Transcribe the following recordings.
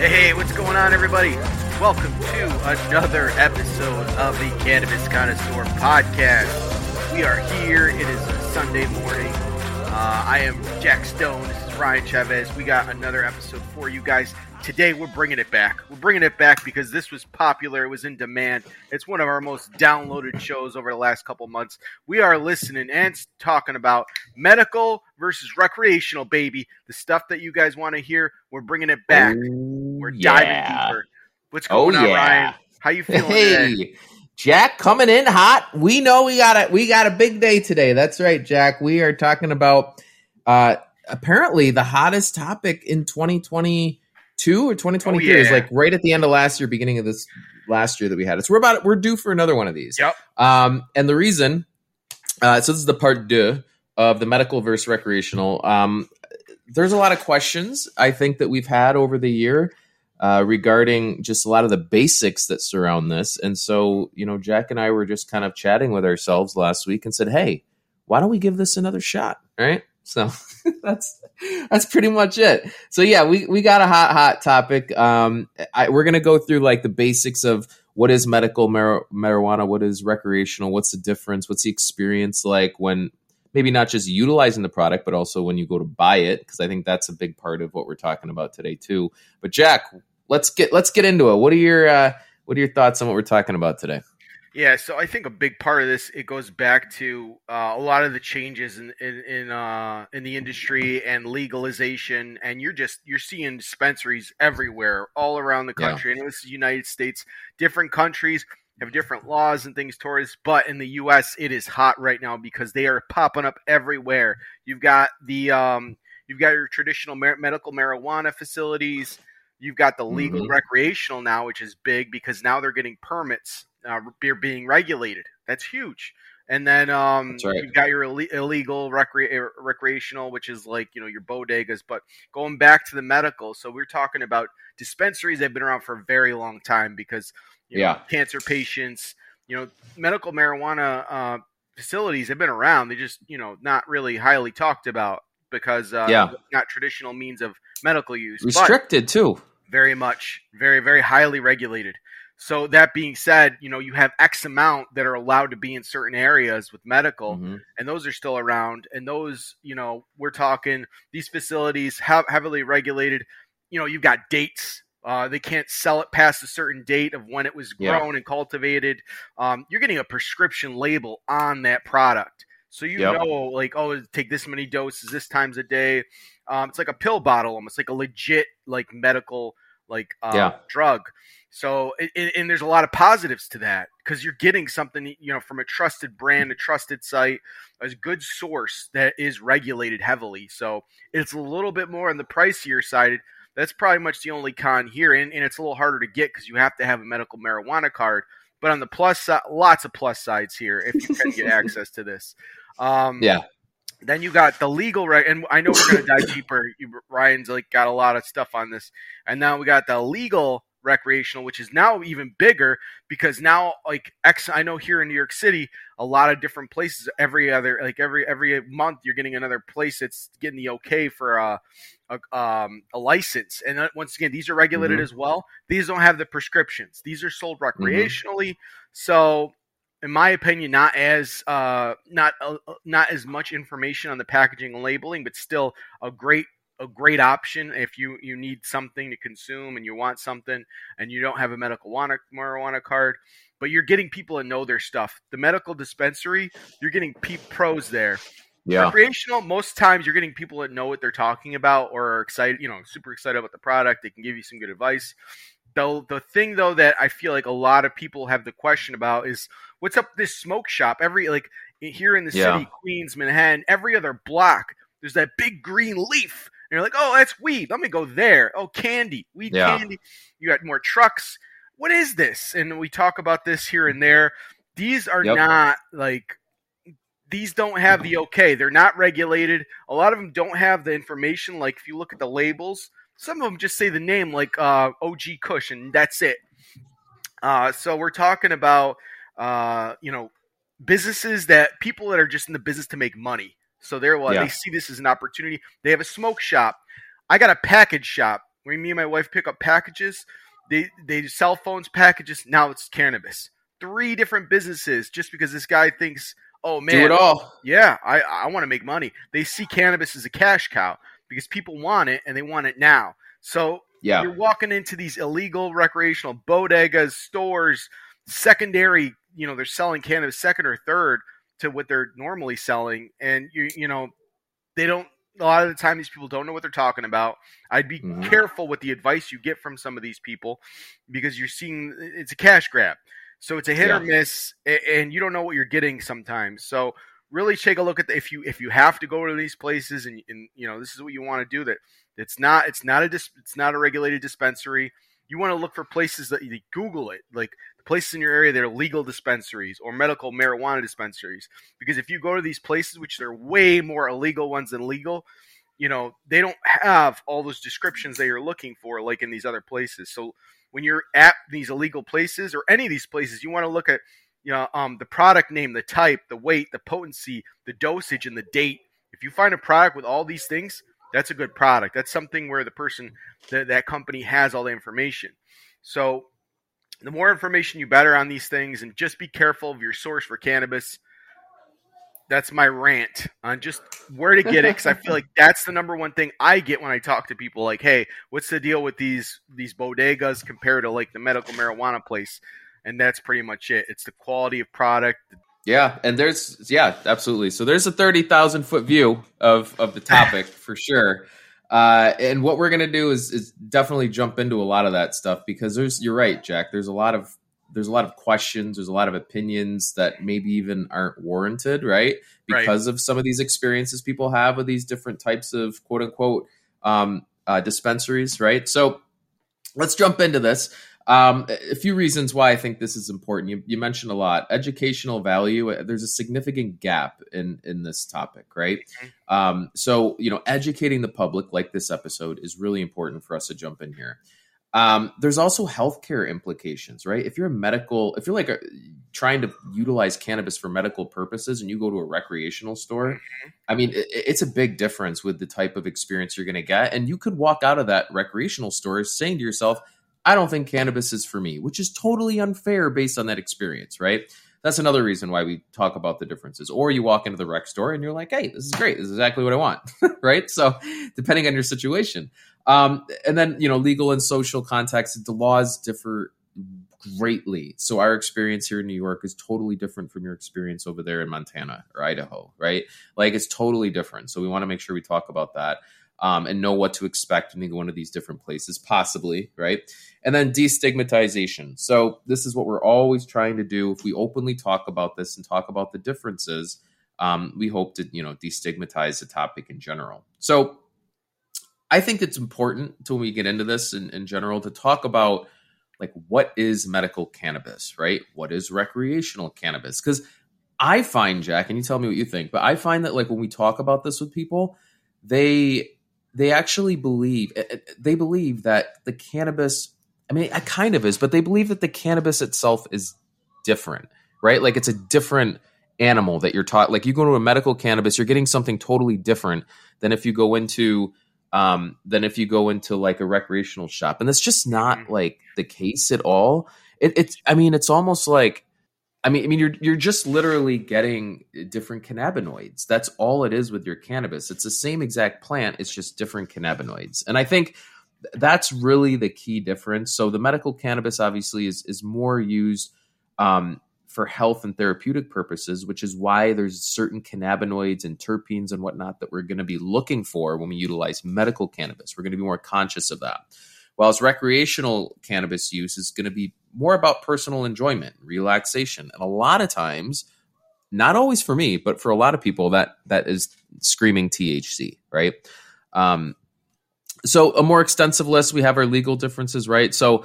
Hey, what's going on, everybody? Welcome to another episode of the Cannabis Connoisseur Podcast. We are here. It is a Sunday morning. Uh, I am Jack Stone. This is Ryan Chavez. We got another episode for you guys. Today, we're bringing it back. We're bringing it back because this was popular. It was in demand. It's one of our most downloaded shows over the last couple months. We are listening and talking about medical versus recreational, baby. The stuff that you guys want to hear. We're bringing it back. We're diving yeah. deeper. What's going Oh, on, yeah. Ryan? How you feeling Hey, today? Jack coming in hot. We know we got a we got a big day today. That's right, Jack. We are talking about uh apparently the hottest topic in 2022 or 2023 Oh, is like right at the end of last year, beginning of this last year that we had it. So we're about we're due for another one of these. Yep. Um, and the reason, uh, so this is the part deux of the medical versus recreational. Um, there's a lot of questions I think that we've had over the year uh, regarding just a lot of the basics that surround this. And so, you know, Jack and I were just kind of chatting with ourselves last week and said, "Hey, why don't we give this another shot?" Right. So that's that's pretty much it. So yeah, we we got a hot hot topic. Um, I, we're gonna go through like the basics of what is medical mar- marijuana, what is recreational, what's the difference, what's the experience like when maybe not just utilizing the product, but also when you go to buy it, because I think that's a big part of what we're talking about today too. But Jack, let's get let's get into it. What are your uh, what are your thoughts on what we're talking about today? Yeah, so I think a big part of this it goes back to uh, a lot of the changes in in in, uh, in the industry and legalization, and you're just you're seeing dispensaries everywhere, all around the Yeah. country. And this is the United States. Different countries have different laws and things towards, but in the U.S. it is hot right now because they are popping up everywhere. You've got the um, you've got your traditional medical marijuana facilities. You've got the legal Mhm. recreational now, which is big because now they're getting permits. Uh, they're being regulated. That's huge. And then um, right. you've got your ille- illegal recre- er, recreational, which is like you know your bodegas. But going back to the medical, so we're talking about dispensaries that have been around for a very long time because you know, Yeah. cancer patients, you know, medical marijuana uh, facilities have been around. They just you know not really highly talked about because uh, Yeah. not traditional means of medical use. But Restricted too. very much very very highly regulated so that being said you know you have x amount that are allowed to be in certain areas with medical Mhm. and those are still around and those you know we're talking these facilities have heavily regulated you know you've got dates uh, they can't sell it past a certain date of when it was Yeah. grown and cultivated um, you're getting a prescription label on that product so you Yep. know like oh take this many doses this times a day um, it's like a pill bottle almost like a legit like medical like uh, Yeah. drug so it- and there's a lot of positives to that because you're getting something you know from a trusted brand a trusted site a good source that is regulated heavily. So it's a little bit more on the pricier side. That's probably much the only con here and, and it's a little harder to get because you have to have a medical marijuana card. But on the plus side lots of plus sides here if you can get access to this. Um, Yeah. then you got the legal right, and I know we're going to dive deeper. You- Ryan's like got a lot of stuff on this, and now we got the legal recreational, which is now even bigger because now like X. I know here in New York City, a lot of different places. Every other like every every month, you're getting another place that's getting the okay for a a, um, a license. And once again, these are regulated Mhm. as well. These don't have the prescriptions. These are sold recreationally. So in my opinion, not as uh, not uh, not as much information on the packaging and labeling, but still a great a great option if you you need something to consume and you want something and you don't have a medical marijuana, card. But you're getting people to know their stuff. The medical dispensary, you're getting pe- pros there. Yeah. Recreational, most times you're getting people that know what they're talking about or are excited, you know, super excited about the product. They can give you some good advice. Though the thing though that I feel like a lot of people have the question about is what's up this smoke shop? Every like here in the Yeah. city, Queens, Manhattan, every other block, there's that big green leaf. And you're like, oh, that's weed. Let me go there. Oh, candy, weed Yeah. candy. You got more trucks. What is this? And we talk about this here and there. These are Yep. not like these don't have the okay. They're not regulated. A lot of them don't have the information. Like if you look at the labels, some of them just say the name like uh, OG Kush, and that's it. Uh, so we're talking about uh, you know businesses that people that are just in the business to make money. So they're what Yeah. they see this as an opportunity. They have a smoke shop. I got a package shop. where me and my wife pick up packages, they they do cell phones, packages. Now it's cannabis. Three different businesses just because this guy thinks, oh man, Do it all. yeah, I I want to make money. They see cannabis as a cash cow because people want it and they want it now. So Yeah. you're walking into these illegal recreational bodegas, stores, secondary. You know, they're selling cannabis second or third to what they're normally selling, and you you know, they don't. A lot of the time, these people don't know what they're talking about. I'd be Mhm. careful with the advice you get from some of these people because you're seeing it's a cash grab. So it's a hit or miss, and you don't know what you're getting sometimes. So really take a look at the, if you if you have to go to these places and, and you know this is what you want to do that it's not it's not a dis, it's not a regulated dispensary you want to look for places that you google it like places in your area that are legal dispensaries or medical marijuana dispensaries because if you go to these places which they're way more illegal ones than legal you know they don't have all those descriptions that you're looking for like in these other places so when you're at these illegal places or any of these places you want to look at you know, um, the product name, the type, the weight, the potency, the dosage, and the date. If you find a product with all these things, that's a good product. That's something where the person, that that company has all the information. So, the more information you better on these things, and just be careful of your source for cannabis. That's my rant on just where to get it because I feel like that's the number one thing I get when I talk to people. Like, hey, what's the deal with these these bodegas compared to like the medical marijuana place? and that's pretty much it. It's the quality of product. Yeah, and there's yeah, absolutely. So there's a thirty thousand foot view of of the topic for sure. Uh, and what we're gonna do is is definitely jump into a lot of that stuff because there's you're right, Jack. There's a lot of there's a lot of questions. There's a lot of opinions that maybe even aren't warranted, right? Right. Because of some of these experiences people have with these different types of quote unquote um, uh, dispensaries, right? So let's jump into this. Um, a few reasons why I think this is important. You, you mentioned a lot educational value. uh, There's a significant gap in in this topic, right? Um, so you know, educating the public, like this episode, is really important for us to jump in here. Um, there's also healthcare implications, right? If you're a medical, if you're like a, trying to utilize cannabis for medical purposes, and you go to a recreational store, I mean, it, it's a big difference with the type of experience you're going to get, and you could walk out of that recreational store saying to yourself, I don't think cannabis is for me, which is totally unfair based on that experience, right? That's another reason why we talk about the differences. Or you walk into the rec store and you're like, hey, this is great. This is exactly what I want, right? So, depending on your situation. Um, and then, you know, legal and social context, the laws differ greatly. So, our experience here in New York is totally different from your experience over there in Montana or Idaho, right? Like, it's totally different. So, we want to make sure we talk about that um, and know what to expect when you go into these different places, possibly, right? And then destigmatization. So this is what we're always trying to do. If we openly talk about this and talk about the differences, um, we hope to you know destigmatize the topic in general. So I think it's important to when we get into this in, in general to talk about like what is medical cannabis, right? What is recreational cannabis? Because I find Jack, and you tell me what you think, but I find that like when we talk about this with people, they they actually believe eh, they believe that the cannabis i mean it kind of is but they believe that the cannabis itself is different right like it's a different animal that you're taught like you go to a medical cannabis you're getting something totally different than if you go into um than if you go into like a recreational shop and that's just not Mhm. like the case at all it, it's i mean it's almost like I mean, I mean, you're you're just literally getting different cannabinoids. That's all it is with your cannabis. It's the same exact plant. It's just different cannabinoids, and I think that's really the key difference. So the medical cannabis obviously is is more used um, for health and therapeutic purposes, which is why there's certain cannabinoids and terpenes and whatnot that we're going to be looking for when we utilize medical cannabis. We're going to be more conscious of that. Whilst recreational cannabis use is going to be more about personal enjoyment, relaxation, and a lot of times, not always for me, but for a lot of people, that that is screaming THC, right? Um, so a more extensive list. We have our legal differences, right? So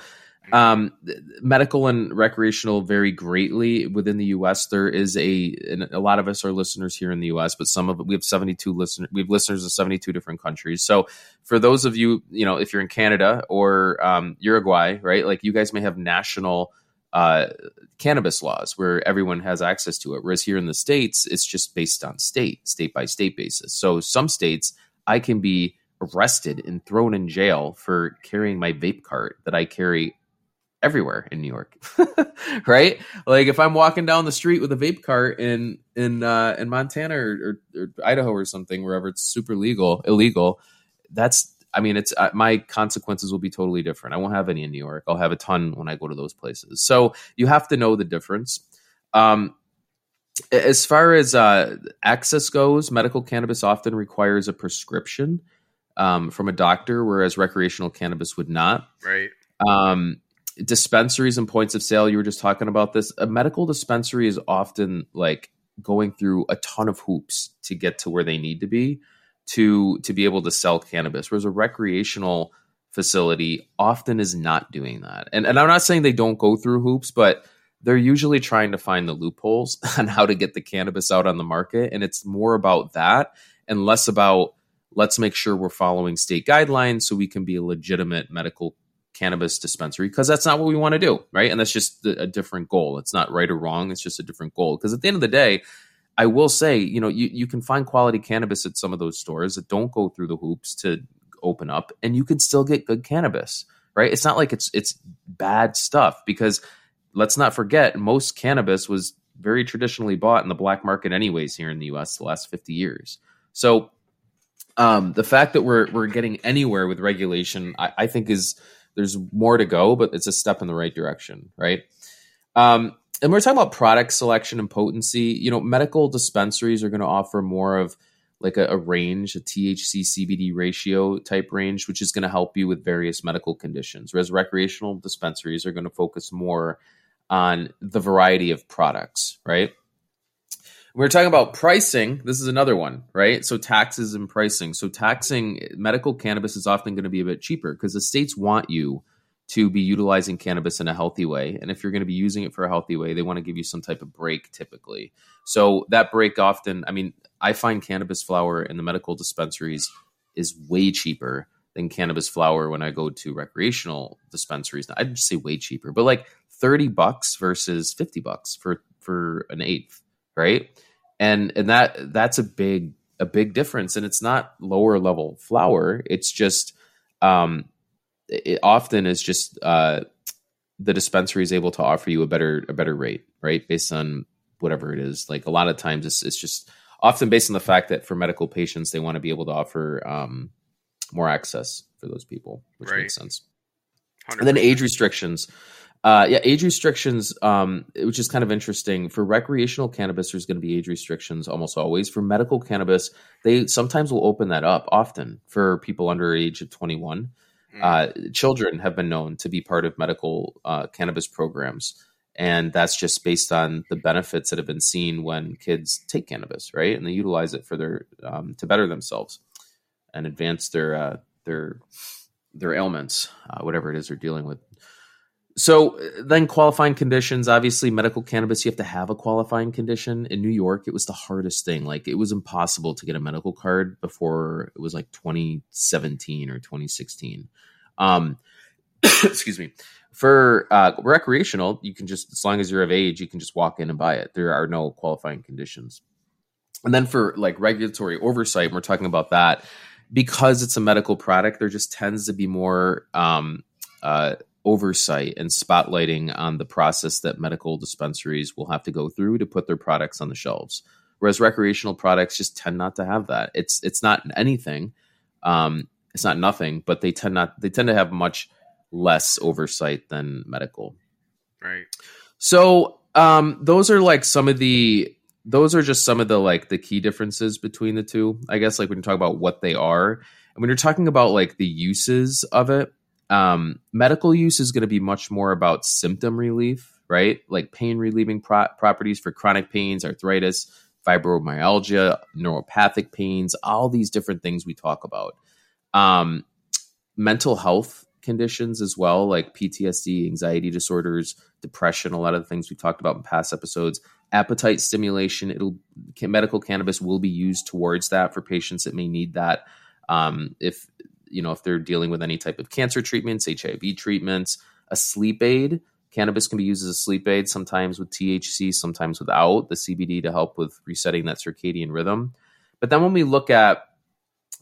um, medical and recreational vary greatly within the U.S. There is a, a lot of us are listeners here in the U.S., but some of we have 72 listeners. We have listeners in 72 different countries. So for those of you, you know, if you're in Canada or um, Uruguay, right, like you guys may have national uh, cannabis laws where everyone has access to it. Whereas here in the states, it's just based on state, state by state basis. So some states, I can be arrested and thrown in jail for carrying my vape cart that I carry everywhere in New York. right? Like if I'm walking down the street with a vape cart in in uh, in Montana or, or, or, Idaho or something, wherever it's super legal, illegal, that's I mean, it's uh, my consequences will be totally different. I won't have any in New York. I'll have a ton when I go to those places. So you have to know the difference. Um, as far as uh, access goes, medical cannabis often requires a prescription um, from a doctor, whereas recreational cannabis would not. Right. Um, dispensaries and points of sale. You were just talking about this. A medical dispensary is often like going through a ton of hoops to get to where they need to be to to be able to sell cannabis, whereas a recreational facility often is not doing that. And and I'm not saying they don't go through hoops, but they're usually trying to find the loopholes on how to get the cannabis out on the market. And it's more about that and less about let's make sure we're following state guidelines so we can be a legitimate medical cannabis dispensary because that's not what we want to do. Right. And that's just a different goal. It's not right or wrong. It's just a different goal. Because at the end of the day, I will say, you know, you, you can find quality cannabis at some of those stores that don't go through the hoops to open up and you can still get good cannabis. Right. It's not like it's it's bad stuff because let's not forget most cannabis was very traditionally bought in the black market anyways here in the US the last 50 years. So um, the fact that we're we're getting anywhere with regulation, I, I, think is there's more to go, but it's a step in the right direction, right? Um, and we're talking about product selection and potency. You know, medical dispensaries are going to offer more of like a, a, range, a THC CBD ratio type range, which is going to help you with various medical conditions. Whereas recreational dispensaries are going to focus more on the variety of products, right? We're talking about pricing. This is another one, right? So taxes and pricing. So taxing medical cannabis is often going to be a bit cheaper because the states want you to be utilizing cannabis in a healthy way. And if you're going to be using it for a healthy way, they want to give you some type of break typically. So that break often, I mean, I find cannabis flower in the medical dispensaries is way cheaper than cannabis flower when I go to recreational dispensaries. I'd say way cheaper, but like 30 bucks versus 50 bucks for for an eighth, right? And and that that's a big a big difference and it's not lower level flower, it's just um it often is just uh, the dispensary is able to offer you a better a better rate, right? Based on whatever it is. Like a lot of times, it's, it's just often based on the fact that for medical patients, they want to be able to offer um, more access for those people, which right. makes sense. 100%. And then age restrictions. Uh, yeah, age restrictions, um, which is kind of interesting. For recreational cannabis, there's going to be age restrictions almost always. For medical cannabis, they sometimes will open that up often for people under age of 21. Mm. Uh, children have been known to be part of medical uh, cannabis programs. And that's just based on the benefits that have been seen when kids take cannabis, right? And they utilize it for their um, to better themselves and advance their uh, their their ailments, uh, whatever it is they're dealing with. So then qualifying conditions, obviously medical cannabis, you have to have a qualifying condition. In New York, it was the hardest thing. Like it was impossible to get a medical card before it was like 2017 or 2016. Um, excuse me. For uh, recreational, you can just, as long as you're of age, you can just walk in and buy it. There are no qualifying conditions. And then for like regulatory oversight, we're talking about that because it's a medical product, there just tends to be more um, uh, oversight and spotlighting on the process that medical dispensaries will have to go through to put their products on the shelves. Whereas recreational products just tend not to have that. It's it's not anything. Um, it's not nothing, but they tend not they tend to have much less oversight than medical. Right. So um, those are like some of the those are just some of the like the key differences between the two. I guess like when you talk about what they are, and when you're talking about like the uses of it, um, medical use is going to be much more about symptom relief, right? Like pain relieving pro- properties for chronic pains, arthritis, fibromyalgia, neuropathic pains, all these different things we talk about. Um, mental health conditions as well, like PTSD, anxiety disorders, depression, a lot of the things we talked about in past episodes. Appetite stimulation, it'll medical cannabis will be used towards that for patients that may need that. Um, if you know if they're dealing with any type of cancer treatments, HIV treatments, a sleep aid. Cannabis can be used as a sleep aid, sometimes with THC, sometimes without the CBD to help with resetting that circadian rhythm. But then when we look at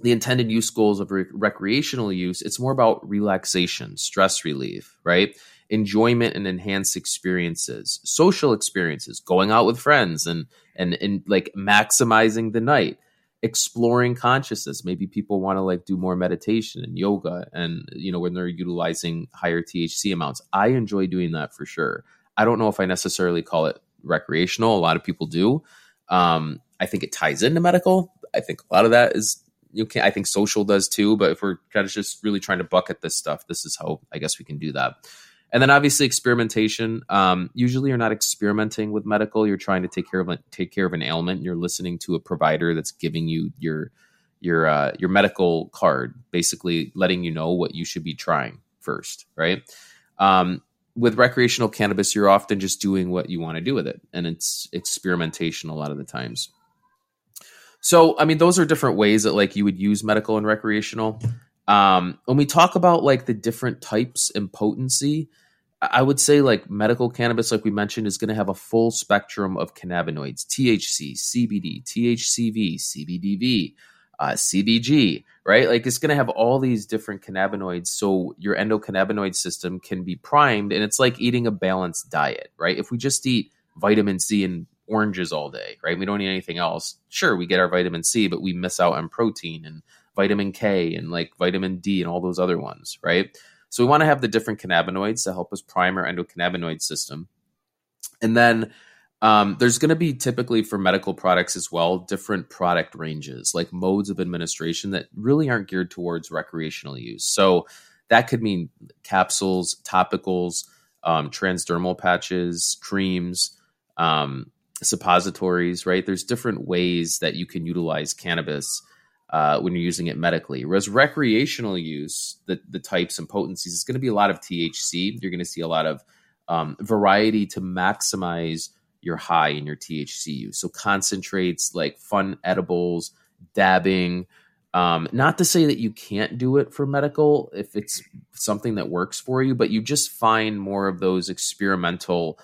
the intended use goals of rec- recreational use, it's more about relaxation, stress relief, right? Enjoyment and enhanced experiences, social experiences, going out with friends and and and like maximizing the night, exploring consciousness. Maybe people want to like do more meditation and yoga and you know when they're utilizing higher THC amounts. I enjoy doing that for sure. I don't know if I necessarily call it recreational. A lot of people do. Um, I think it ties into medical. I think a lot of that is you can I think social does too, but if we're kind of just really trying to bucket this stuff, this is how I guess we can do that. And then obviously experimentation. Um, usually you're not experimenting with medical. You're trying to take care of take care of an ailment. You're listening to a provider that's giving you your your uh, your medical card, basically letting you know what you should be trying first, right? Um, with recreational cannabis, you're often just doing what you want to do with it, and it's experimentation a lot of the times. So, I mean, those are different ways that like you would use medical and recreational. Um, when we talk about like the different types and potency, I would say like medical cannabis, like we mentioned, is going to have a full spectrum of cannabinoids: THC, CBD, THCV, CBDV, uh, CBG. Right, like it's going to have all these different cannabinoids, so your endocannabinoid system can be primed, and it's like eating a balanced diet. Right, if we just eat vitamin C and oranges all day, right? We don't eat anything else. Sure, we get our vitamin C, but we miss out on protein and vitamin K and like vitamin D and all those other ones, right? So we want to have the different cannabinoids to help us prime our endocannabinoid system. And then um, there's going to be typically for medical products as well different product ranges, like modes of administration that really aren't geared towards recreational use. So that could mean capsules, topicals, um, transdermal patches, creams, um, suppositories, right? There's different ways that you can utilize cannabis uh, when you're using it medically. Whereas recreational use, the, the types and potencies, is going to be a lot of THC. You're going to see a lot of um, variety to maximize your high in your THC use. So concentrates like fun edibles, dabbing. Um, not to say that you can't do it for medical if it's something that works for you, but you just find more of those experimental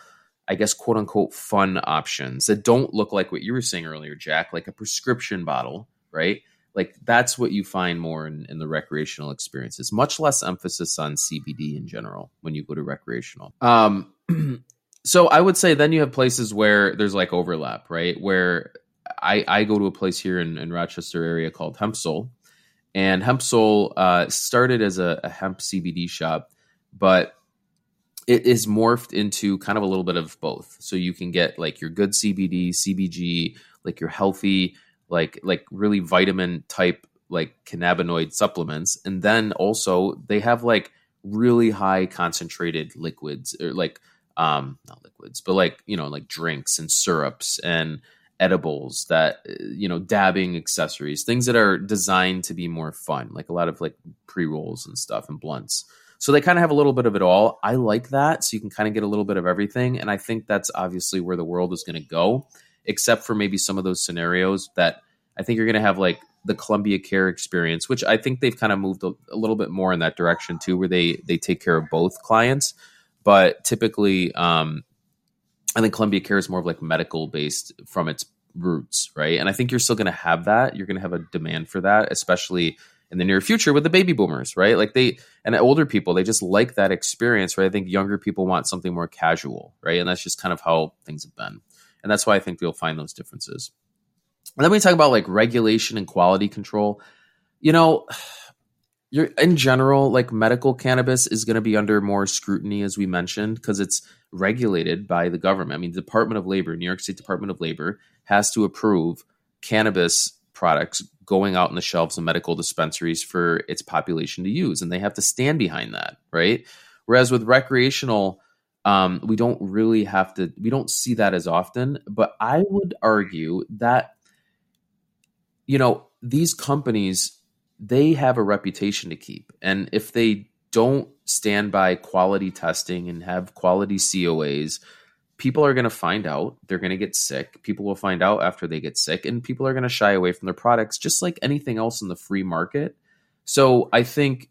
I guess, quote unquote, fun options that don't look like what you were saying earlier, Jack, like a prescription bottle, right? Like that's what you find more in, in the recreational experiences. Much less emphasis on CBD in general when you go to recreational. Um, so I would say then you have places where there's like overlap, right? Where I, I go to a place here in, in Rochester area called Hemp Soul, and Hemp Soul uh, started as a, a hemp CBD shop, but it is morphed into kind of a little bit of both. So you can get like your good CBD, CBG, like your healthy, like like really vitamin type like cannabinoid supplements, and then also they have like really high concentrated liquids or like um not liquids, but like you know like drinks and syrups and edibles that you know dabbing accessories things that are designed to be more fun like a lot of like pre-rolls and stuff and blunts so they kind of have a little bit of it all. I like that. So you can kind of get a little bit of everything. And I think that's obviously where the world is going to go, except for maybe some of those scenarios that I think you're going to have like the Columbia Care experience, which I think they've kind of moved a, a, little bit more in that direction too, where they they take care of both clients. But typically, um, I think Columbia Care is more of like medical based from its roots, right? And I think you're still going to have that. You're going to have a demand for that, especially in the near future with the baby boomers, right? Like they and older people, they just like that experience, right? I think younger people want something more casual, right? And that's just kind of how things have been. And that's why I think you'll find those differences. And then we talk about like regulation and quality control. You know, you're in general, like medical cannabis is going to be under more scrutiny, as we mentioned, because it's regulated by the government. I mean, the Department of Labor, New York State Department of Labor, has to approve cannabis products going out on the shelves of medical dispensaries for its population to use, and they have to stand behind that, right? Whereas with recreational, um, we don't really have to, we don't see that as often. But I would argue that, you know, these companies, they have a reputation to keep. And if they don't stand by quality testing and have quality COAs, people are going to find out they're going to get sick people will find out after they get sick and people are going to shy away from their products just like anything else in the free market so i think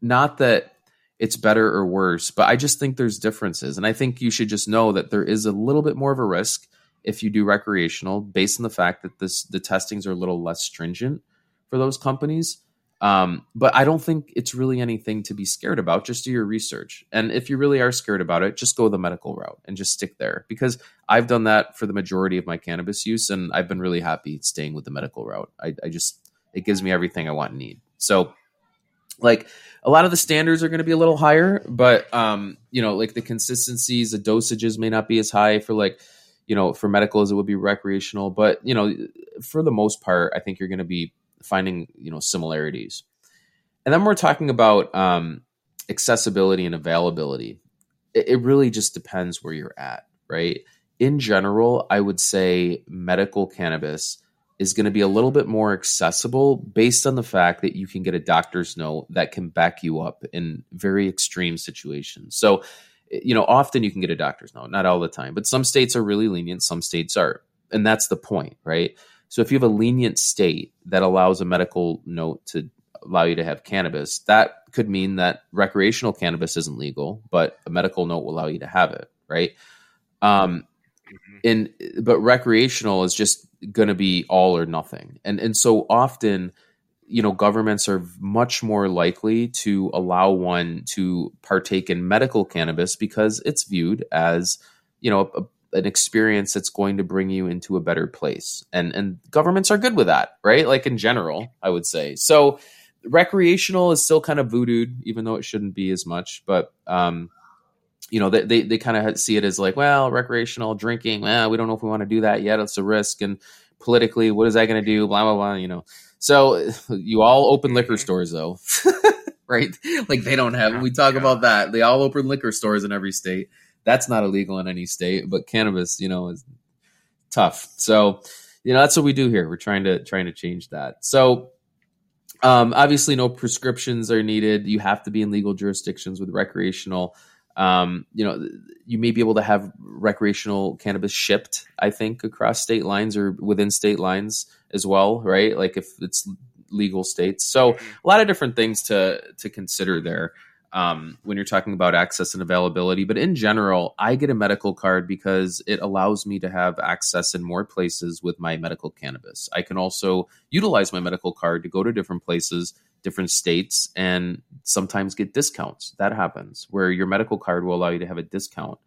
not that it's better or worse but i just think there's differences and i think you should just know that there is a little bit more of a risk if you do recreational based on the fact that this the testings are a little less stringent for those companies. Um, but I don't think it's really anything to be scared about. Just do your research. And if you really are scared about it, just go the medical route and just stick there because I've done that for the majority of my cannabis use and I've been really happy staying with the medical route. I, I just, it gives me everything I want and need. So, like, a lot of the standards are going to be a little higher, but, um, you know, like the consistencies, the dosages may not be as high for like, you know, for medical as it would be recreational. But, you know, for the most part, I think you're going to be finding you know similarities. And then we're talking about um, accessibility and availability. It, it really just depends where you're at, right? In general, I would say medical cannabis is going to be a little bit more accessible based on the fact that you can get a doctor's note that can back you up in very extreme situations. So, you know, often you can get a doctor's note, not all the time, but some states are really lenient, some states aren't. And that's the point, right? So if you have a lenient state that allows a medical note to allow you to have cannabis, that could mean that recreational cannabis isn't legal, but a medical note will allow you to have it, right? Um, mm-hmm. and but recreational is just going to be all or nothing, and and so often, you know, governments are much more likely to allow one to partake in medical cannabis because it's viewed as you know a, an experience that's going to bring you into a better place. And and governments are good with that, right? Like in general, I would say. So recreational is still kind of voodooed, even though it shouldn't be as much. But um, you know, they they, they kind of see it as like, well, recreational drinking. Well, we don't know if we want to do that yet. It's a risk, and politically, what is that going to do? Blah blah blah. You know. So you all open liquor mm-hmm. stores though. right? Like they don't have. We talk about that. They all open liquor stores in every state. That's not illegal in any state, but cannabis, you know, is tough. So, you know, that's what we do here. We're trying to trying to change that. So, um, obviously, no prescriptions are needed. You have to be in legal jurisdictions with recreational. Um, you know, you may be able to have recreational cannabis shipped. I think across state lines or within state lines as well, right? Like if it's legal states. So a lot of different things to to consider there um, when you're talking about access and availability. But in general, I get a medical card because it allows me to have access in more places with my medical cannabis. I can also utilize my medical card to go to different places, different states, and sometimes get discounts. That happens where your medical card will allow you to have a discount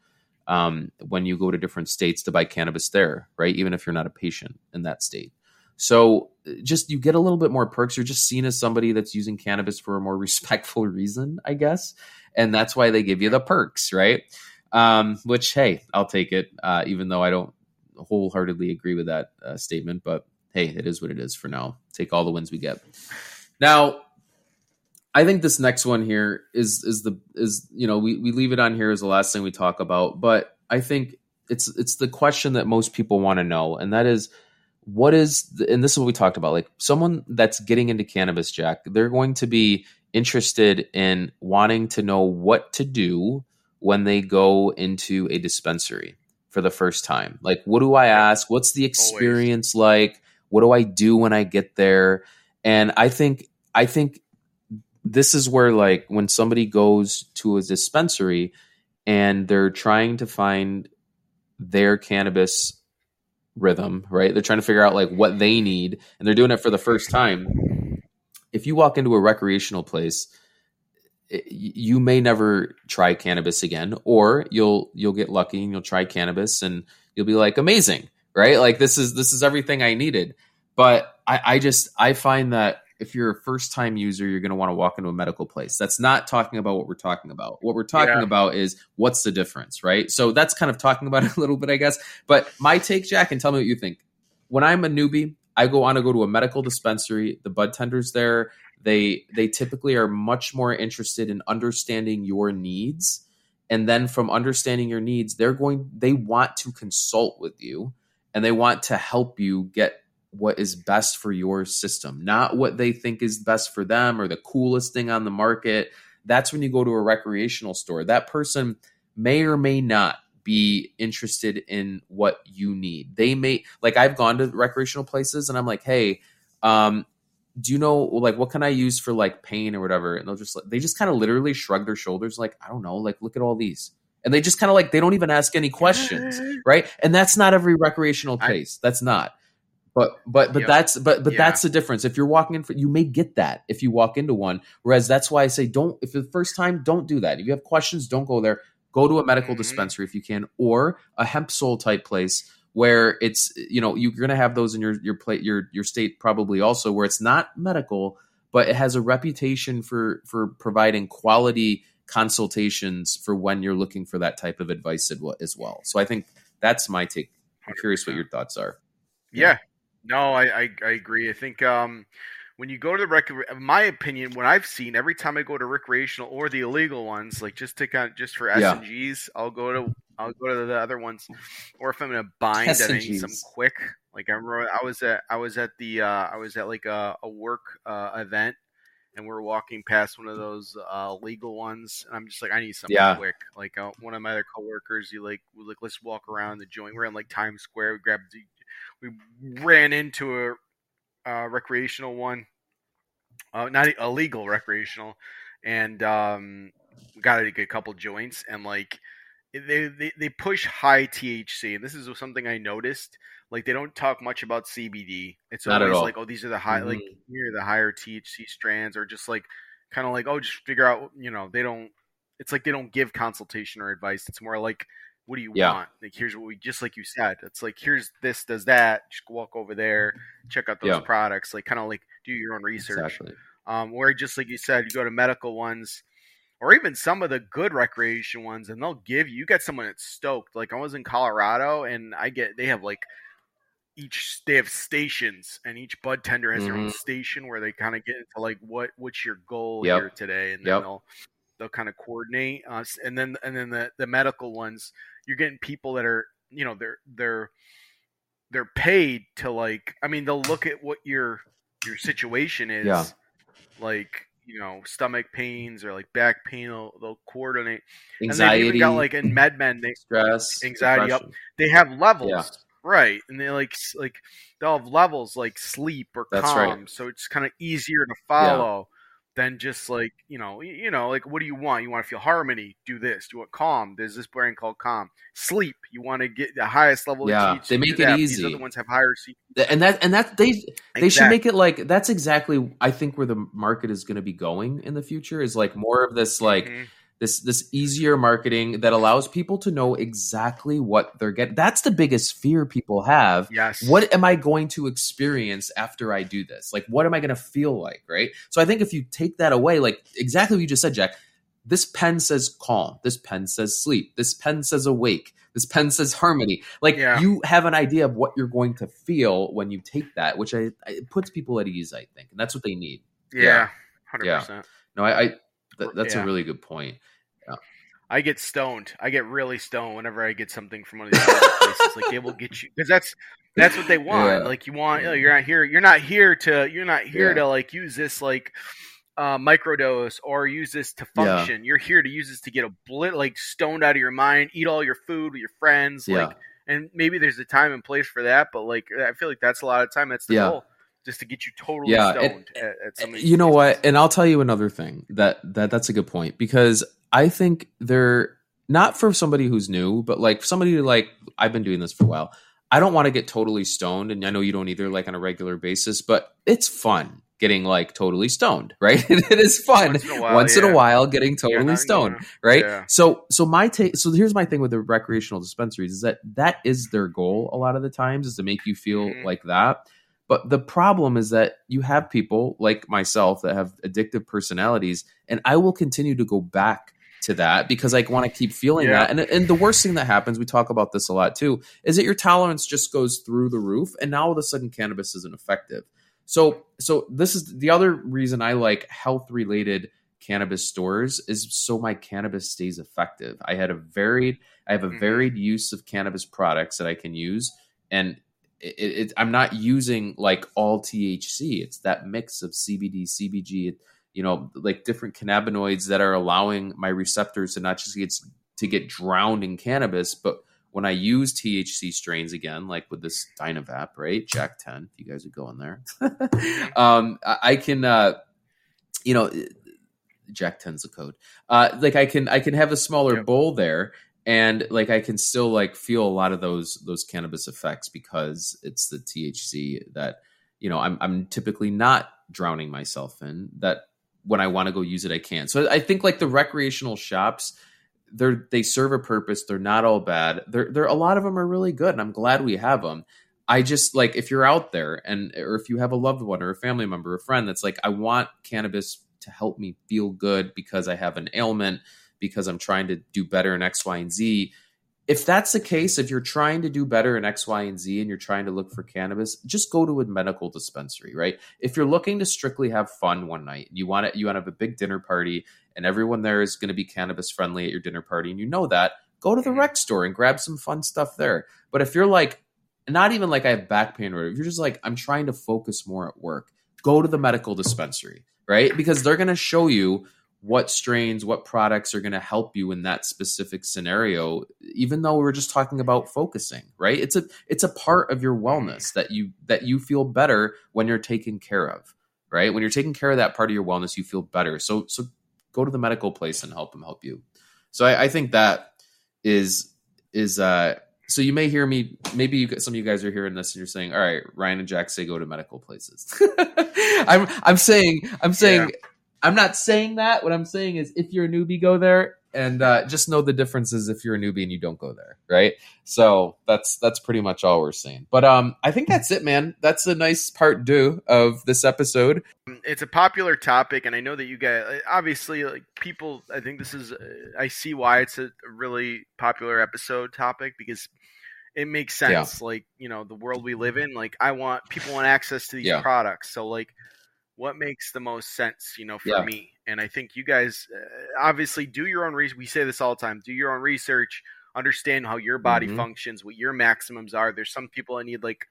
um, when you go to different states to buy cannabis there, right? Even if you're not a patient in that state. So just you get a little bit more perks. You're just seen as somebody that's using cannabis for a more respectful reason, I guess. And that's why they give you the perks, right? Um, which, hey, I'll take it, uh, even though I don't wholeheartedly agree with that uh, statement. But hey, it is what it is for now. Take all the wins we get. Now, I think this next one here is is the is you know we we leave it on here as the last thing we talk about, but I think it's it's the question that most people want to know, and that is what is the, and this is what we talked about like someone that's getting into cannabis jack they're going to be interested in wanting to know what to do when they go into a dispensary for the first time. Like what do i ask? What's the experience Always. like? What do i do when i get there and i think i think this is where like when somebody goes to a dispensary and they're trying to find their cannabis rhythm, right? They're trying to figure out like what they need and they're doing it for the first time. If you walk into a recreational place, you may never try cannabis again or you'll you'll get lucky and you'll try cannabis and you'll be like amazing, right? Like this is this is everything I needed. But I, I just I find that if you're a first time user, you're going to want to walk into a medical place. That's not talking about what we're talking about. What we're talking yeah. about is what's the difference, right? So that's kind of talking about it a little bit, I guess. But my take, Jack, and tell me what you think. When I'm a newbie, I go on to go to a medical dispensary. The bud tenders there, they they typically are much more interested in understanding your needs. And then from understanding your needs, they're going they want to consult with you and they want to help you get what is best for your system, not what they think is best for them or the coolest thing on the market. That's when you go to a recreational store. That person may or may not be interested in what you need. They may like I've gone to recreational places and I'm like, "Hey, um do you know like what can I use for like pain or whatever?" And they'll just they just kind of literally shrug their shoulders like, "I don't know, like look at all these." And they just kind of like they don't even ask any questions, right? And that's not every recreational case. That's not But but but Yep. that's but but Yeah. that's the difference. If you're walking in, for, you may get that if you walk into one. Whereas that's why I say don't. If it's the first time, don't do that. If you have questions, don't go there. Go to a medical Mhm. dispensary if you can, or a hemp soul type place where it's you know you're going to have those in your your plate your your state probably also where it's not medical, but it has a reputation for for providing quality consultations for when you're looking for that type of advice as well- as well. So I think that's my take. I'm curious what your thoughts are. Yeah. No, I, I I agree. I think um when you go to the rec my opinion, what I've seen every time I go to recreational or the illegal ones, like just to kind of just for S Yeah. and G's, I'll go to I'll go to the other ones. Or if I'm in a bind and I need some quick. Like I remember I was at I was at the uh I was at like a, a work uh event and we are walking past one of those uh, legal ones, and I'm just like, I need something Yeah. quick. Like uh, one of my other coworkers, he like, was like, let's walk around the joint. We're in like Times Square. We grabbed, the, we ran into a uh, recreational one, uh, not a legal recreational, and um, got a, a couple joints, and like they, they they push high THC, and this is something I noticed. Like they don't talk much about CBD. It's Not always like, oh, these are the high, like Mhm. here are the higher THC strands, or just like kind of like, oh, just figure out. You know, they don't. It's like they don't give consultation or advice. It's more like, what do you Yeah. want? Like here's what we just like you said. It's like here's this does that. Just walk over there, check out those Yeah. products. Like kind of like do your own research. Exactly. Um, where just like you said, you go to medical ones, or even some of the good recreation ones, and they'll give you. You get someone that's stoked. Like I was in Colorado, and I get they have like each they have stations, and each bud tender has their own Mhm. station where they kind of get into like what what's your goal Yep. here today, and then Yep. they'll they'll kind of coordinate. Uh, s- and then and then the the medical ones, you're getting people that are you know they're they're they're paid to like. I mean, they'll look at what your your situation is Yeah. like you know stomach pains or like back pain they'll, they'll coordinate and Anxiety, they've even got like in medmen they stress, anxiety, depression. they have levels Yeah. right and they like like they'll have levels like sleep or That's calm right. so it's kind of easier to follow than just like you know you know like what do you want? You want to feel harmony? Do this. Do you want calm. There's this brand called calm. Sleep. You want to get the highest level Yeah, they make it that. these easy. other ones have higher C- and that and that they they should make it like that's exactly I think where the market is going to be going in the future is like more of this like Mhm. This this easier marketing that allows people to know exactly what they're getting. That's the biggest fear people have. yes What am I going to experience after I do this? Like what am I going to feel like, right? So I think if you take that away like exactly what you just said, Jack, this pen says calm, this pen says sleep, this pen says awake, this pen says harmony. Like Yeah. you have an idea of what you're going to feel when you take that, which I, I it puts people at ease, I think. And that's what they need. yeah Yeah. 100% No, I, I th- that's Yeah. a really good point. I get stoned. I get really stoned whenever I get something from one of these places. Like they will get you because that's that's what they want. Yeah. Like you want. You know, you're not here. You're not here to. You're not here Yeah. to like use this like uh, microdose or use this to Yeah. function. You're here to use this to get a blit like stoned out of your mind, eat all your food with your friends. Yeah. Like, and maybe there's a time and place for that, but like I feel like that's a lot of time. That's the Yeah. goal, just to get you totally Yeah, stoned. at, at some of you know places. what and i'll tell you another thing that that that's a good point because i think they're not for somebody who's new but like somebody like i've been doing this for a while i don't want to get totally stoned and i know you don't either like on a regular basis but it's fun getting like totally stoned right it is fun Once in a while, once in a while getting totally not- stoned yeah. right Yeah. so so my take so here's my thing with the recreational dispensaries is that that is their goal a lot of the times is to make you feel Mhm. like that but the problem is that you have people like myself that have addictive personalities and i will continue to go back to that because i want to keep feeling Yeah. that and, and the worst thing that happens we talk about this a lot too is that your tolerance just goes through the roof and now all of a sudden cannabis isn't effective so so this is the other reason i like health related cannabis stores is so my cannabis stays effective i had a varied i have a Mhm. varied use of cannabis products that i can use and it, it, i'm not using like all thc it's that mix of cbd cbg you know like different cannabinoids that are allowing my receptors to not just get to get drowned in cannabis but when I use THC strains again, like with this Dynavap, right? Jack 10, if you guys are going there, um, I, can, uh, you know, Jack 10's the code. Uh, like I can, I can have a smaller Yep. bowl there and like I can still like feel a lot of those those cannabis effects because it's the THC that you know I'm I'm typically not drowning myself in that when I want to go use it I can. So I think like the recreational shops they're they serve a purpose. They're not all bad. They're they're a lot of them are really good and I'm glad we have them. I just like if you're out there and or if you have a loved one or a family member, or a friend that's like I want cannabis to help me feel good because I have an ailment because I'm trying to do better in X, Y, and Z. If that's the case, if you're trying to do better in X, Y, and Z and you're trying to look for cannabis, just go to a medical dispensary, right? If you're looking to strictly have fun one night, you want to you want to have a big dinner party and everyone there is going to be cannabis friendly at your dinner party and you know that, go to the mm-hmm. rec store and grab some fun stuff there. But if you're like not even like I have back pain or if you're just like I'm trying to focus more at work, go to the medical dispensary, right? Because they're going to show you what strains, what products are going to help you in that specific scenario even though we're just talking about focusing, right? It's a it's a part of your wellness that you that you feel better when you're taken care of, right? When you're taking care of that part of your wellness, you feel better. So so go to the medical place and help them help you. So I, I think that is is uh so you may hear me maybe you, some of you guys are hearing this and you're saying all right ryan and jack say go to medical places i'm i'm saying i'm saying yeah. I'm not saying that. What i'm saying is if you're a newbie go there and uh, just know the differences if you're a newbie and you don't go there right? So that's that's pretty much all we're saying. But um i think that's it man. That's a nice part do of this episode. It's a popular topic and i know that you guys obviously like people i think this is i see why it's a really popular episode topic because it makes sense yeah. like you know the world we live in like i want people want access to these yeah. products. So like what makes the most sense, you know, for yeah. me. And I think you guys uh, obviously do your own research. We say this all the time: do your own research, understand how your body mm-hmm. functions, what your maximums are. There's some people that need like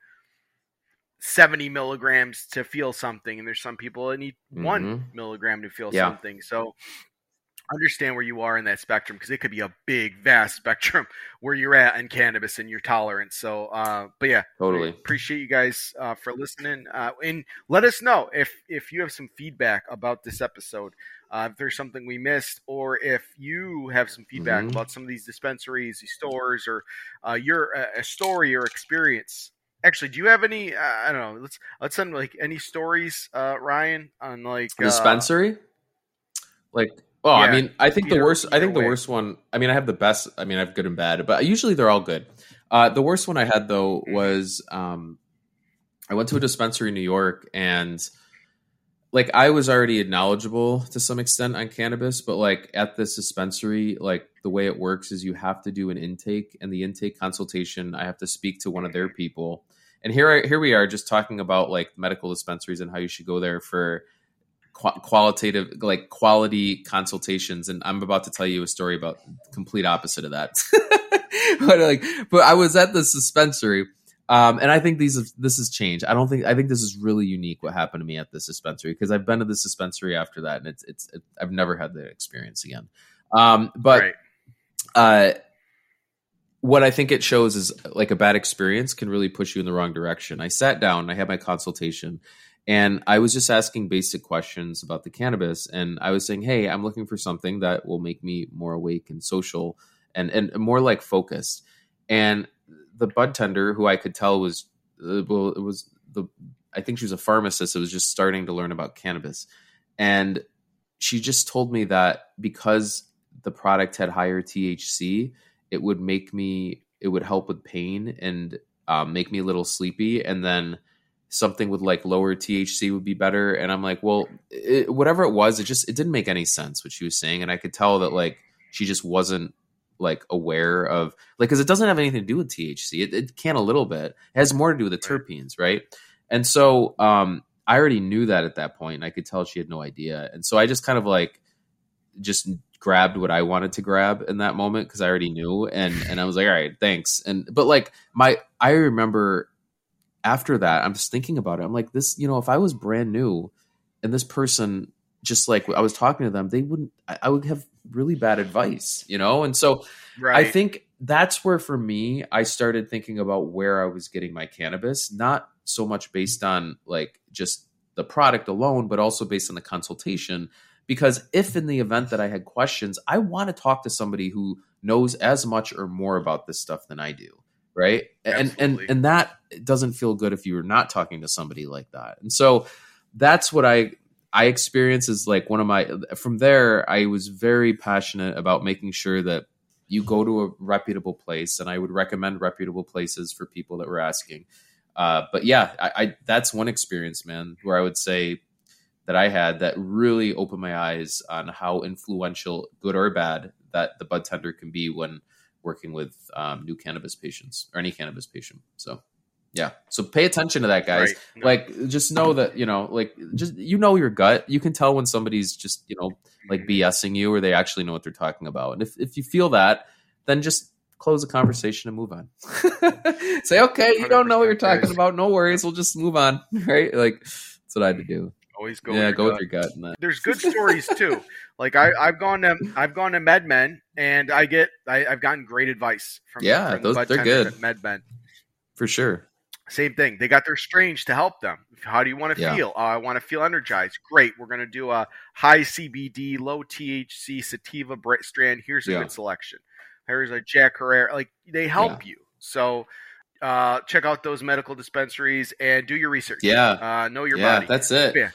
70 milligrams to feel something, and there's some people that need mm-hmm. one milligram to feel yeah. something. So understand where you are in that spectrum because it could be a big, vast spectrum where you're at in cannabis and your tolerance. So, uh, but yeah, totally appreciate you guys uh, for listening, uh, and let us know if if you have some feedback about this episode. Uh, if there's something we missed, or if you have some feedback mm-hmm. about some of these dispensaries, these stores, or uh, your a story or experience actually do you have any uh, i don't know let's let's send like any stories uh ryan on like uh, dispensary like well, yeah, I mean, I think either, the worst. I think way. the worst one. I mean, I have the best. I mean, I have good and bad, but usually they're all good. Uh, the worst one I had though mm-hmm. was um, I went to a dispensary in New York, and like I was already knowledgeable to some extent on cannabis, but like at this dispensary, like the way it works is you have to do an intake, and the intake consultation, I have to speak to one of their people. And here, I, here we are, just talking about like medical dispensaries and how you should go there for qualitative like quality consultations and i'm about to tell you a story about complete opposite of that but like but i was at the dispensary um, and I think these have, this has changed. I don't think I think this is really unique what happened to me at this dispensary because I've been to this dispensary after that, and it's it's it, I've never had the experience again. Um, but right. uh, what I think it shows is like a bad experience can really push you in the wrong direction. I sat down, I had my consultation, and I was just asking basic questions about the cannabis. And I was saying, hey, I'm looking for something that will make me more awake and social and, and more like focused. And the bud tender, who I could tell was, uh, well, it was the, I think she was a pharmacist It was just starting to learn about cannabis. And she just told me that because the product had higher THC, it would make me, it would help with pain and um, make me a little sleepy. And then, something with like lower THC would be better. And I'm like, well, it, whatever it was, it just it didn't make any sense what she was saying, and I could tell that like she just wasn't like aware of like because it doesn't have anything to do with THC. It, it, can a little bit. It has more to do with the terpenes, right? And so um, I already knew that at that point, and I could tell she had no idea. And so I just kind of like just grabbed what I wanted to grab in that moment because I already knew, and and I was like, all right, thanks. And but like my I remember after that, I'm just thinking about it. I'm like, this, you know, if I was brand new and this person just like I was talking to them, they wouldn't, I, would have really bad advice, you know? And so right. I think that's where for me, I started thinking about where I was getting my cannabis, not so much based on like just the product alone, but also based on the consultation. Because if in the event that I had questions, I want to talk to somebody who knows as much or more about this stuff than I do, right? And and and that doesn't feel good if you're not talking to somebody like that. And so that's what I I experience is like one of my from there I was very passionate about making sure that you go to a reputable place and I would recommend reputable places for people that were asking. Uh, but yeah, I, I that's one experience, man, where I would say that I had that really opened my eyes on how influential, good or bad, that the bud tender can be when working with um, new cannabis patients or any cannabis patient. So yeah. So pay attention to that, guys. Right. No. Like, just know that you know, like, just you know your gut. You can tell when somebody's just you know like BSing you, or they actually know what they're talking about. And if if you feel that, then just close the conversation and move on. Say, okay, you don't know what you're talking guys. about. No worries. We'll just move on. Right? Like that's what I had to do. Always go. yeah, with go your with your gut. And that. there's good stories too. Like I, I've gone to I've gone to MedMen and I get I, I've gotten great advice from Yeah, from those- bud they're good. MedMen. for sure. Same thing. They got their strange to help them. How do you want to Yeah. feel? Uh, I want to feel energized. Great. We're going to do a high CBD, low THC sativa strain. Here's a Yeah. good selection. Here's a Jack Herer. Like they help you. So uh, check out those medical dispensaries and do your research. Yeah. Uh, know your yeah, body. that's it. Yeah.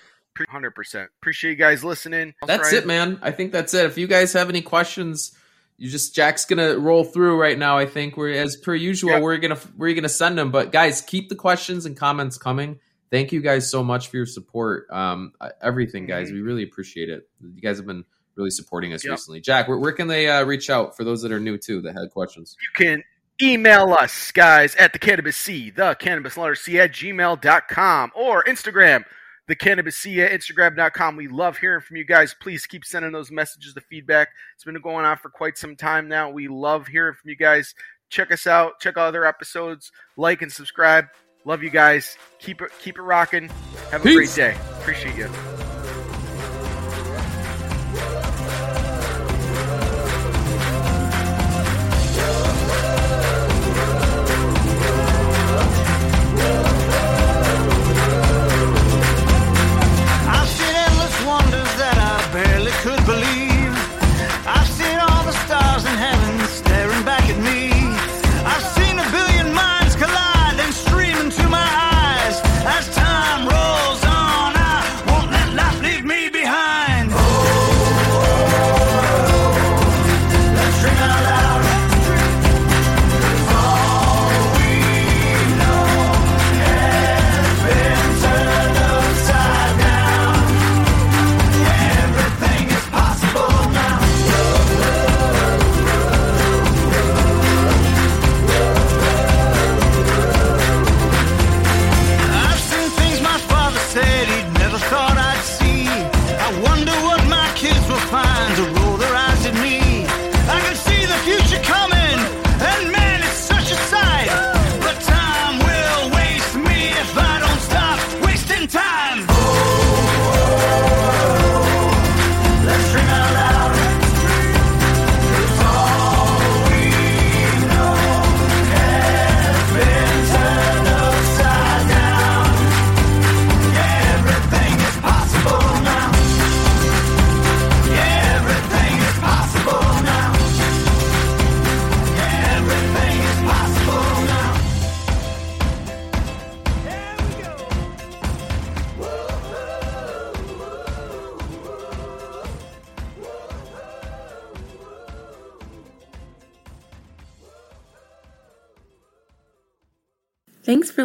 Hundred percent. Appreciate you guys listening. That's Ryan. it, man. I think that's it. If you guys have any questions, you just Jack's gonna roll through right now. I think we're as per usual. Yeah. We're gonna we're gonna send them, but guys, keep the questions and comments coming. Thank you guys so much for your support. Um, everything, guys, Mhm. we really appreciate it. You guys have been really supporting us Yep. recently. Jack, where, where can they uh, reach out for those that are new too that had questions? You can email us, guys, at the cannabis C, the cannabis letter C at gmail.com or Instagram, the cannabis C at Instagram.com. We love hearing from you guys. Please keep sending those messages, the feedback. It's been going on for quite some time now. We love hearing from you guys. Check us out. Check out other episodes. Like and subscribe. Love you guys. Keep it keep it rocking. Have a Peace. great day. Appreciate you.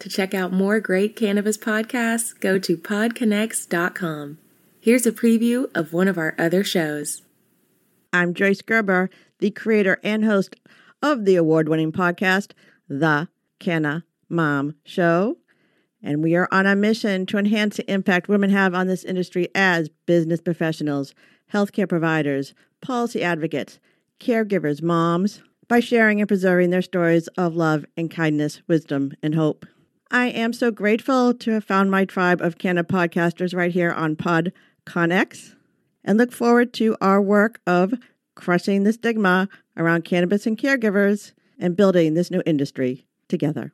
To check out more great cannabis podcasts, go to podconx.com. Here's a preview of one of our other shows. I'm Joyce Gerber, the creator and host of the award winning podcast, the Canna Mom Show. And we are on a mission to enhance the impact women have on this industry as business professionals, healthcare providers, policy advocates, caregivers, moms, by sharing and preserving their stories of love and kindness, wisdom, and hope. I am so grateful to have found my tribe of Canna podcasters right here on PodConX and look forward to our work of crushing the stigma around cannabis and caregivers and building this new industry together.